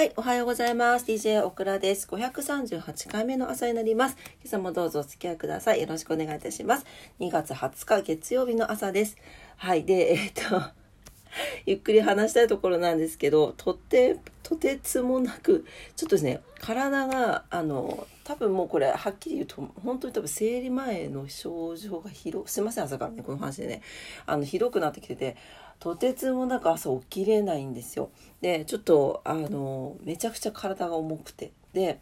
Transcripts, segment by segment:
はい、おはようございます。DJ オクラです。538回目の朝になります。今朝もどうぞお付き合いください。よろしくお願いいたします。2月20日月曜日の朝です。はい、で、えっと、ゆっくり話したいところなんですけど、とて、とてつもなく、ちょっとですね、体が、あの、多分もうこれ、はっきり言うと、本当に多分生理前の症状がひど、すいません、朝からね、この話でね、あの、ひどくなってきてて、とてつもなく朝起きれないんですよ。で、ちょっと、あの、めちゃくちゃ体が重くて。で、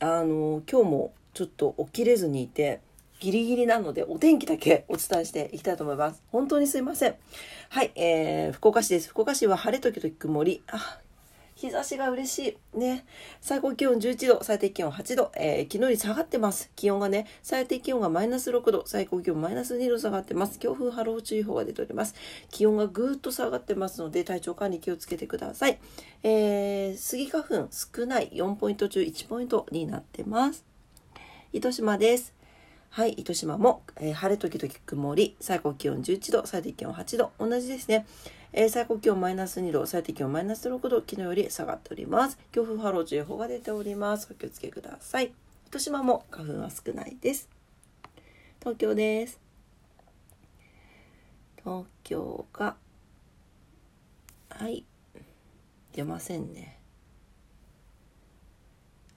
あの、今日もちょっと起きれずにいて、ギリギリなので、お天気だけお伝えしていきたいと思います。本当にすいません。はい、えー、福岡市です。福岡市は晴れ時々曇り。あ、日差しが嬉しい。ね。最高気温11度、最低気温8度。えー、昨日より下がってます。気温がね、最低気温がマイナス6度、最高気温マイナス2度下がってます。強風波浪注意報が出ております。気温がぐーっと下がってますので、体調管理気をつけてください。えー、スギ花粉少ない4ポイント中1ポイントになってます。糸島です。はい、糸島も、えー、晴れ時々曇り、最高気温11度、最低気温8度、同じですね。えー、最高気温マイナス2度、最低気温マイナス6度、昨日より下がっております。強風波浪注意報が出ております。お気をつけください。糸島も花粉は少ないです。東京です。東京が、はい、出ませんね。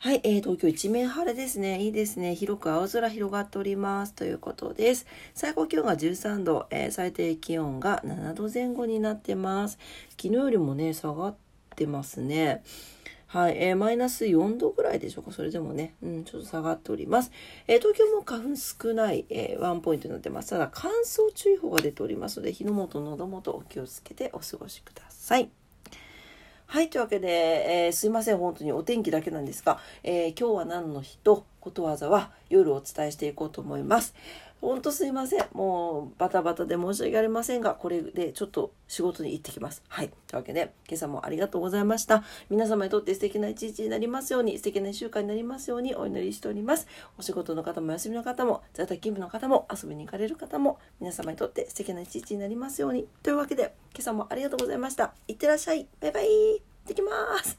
はい、えー、東京一面晴れですね。いいですね。広く青空広がっております。ということです。最高気温が13度、えー、最低気温が7度前後になってます。昨日よりもね、下がってますね。はい、えー、マイナス4度ぐらいでしょうか。それでもね、うん、ちょっと下がっております。えー、東京も花粉少ない、えー、ワンポイントになってます。ただ、乾燥注意報が出ておりますので、火の元、喉元お気をつけてお過ごしください。はい、というわけで、えー、すいません、本当にお天気だけなんですが、えー、今日は何の日とことわざは夜お伝えしていこうと思います。ほんとすいません。もうバタバタで申し訳ありませんが、これでちょっと仕事に行ってきます。はい。というわけで、今朝もありがとうございました。皆様にとって素敵な一日になりますように、素敵な一週間になりますようにお祈りしております。お仕事の方も休みの方も、在宅勤務の方も、遊びに行かれる方も、皆様にとって素敵な一日になりますように。というわけで、今朝もありがとうございました。いってらっしゃい。バイバイ。行ってきます。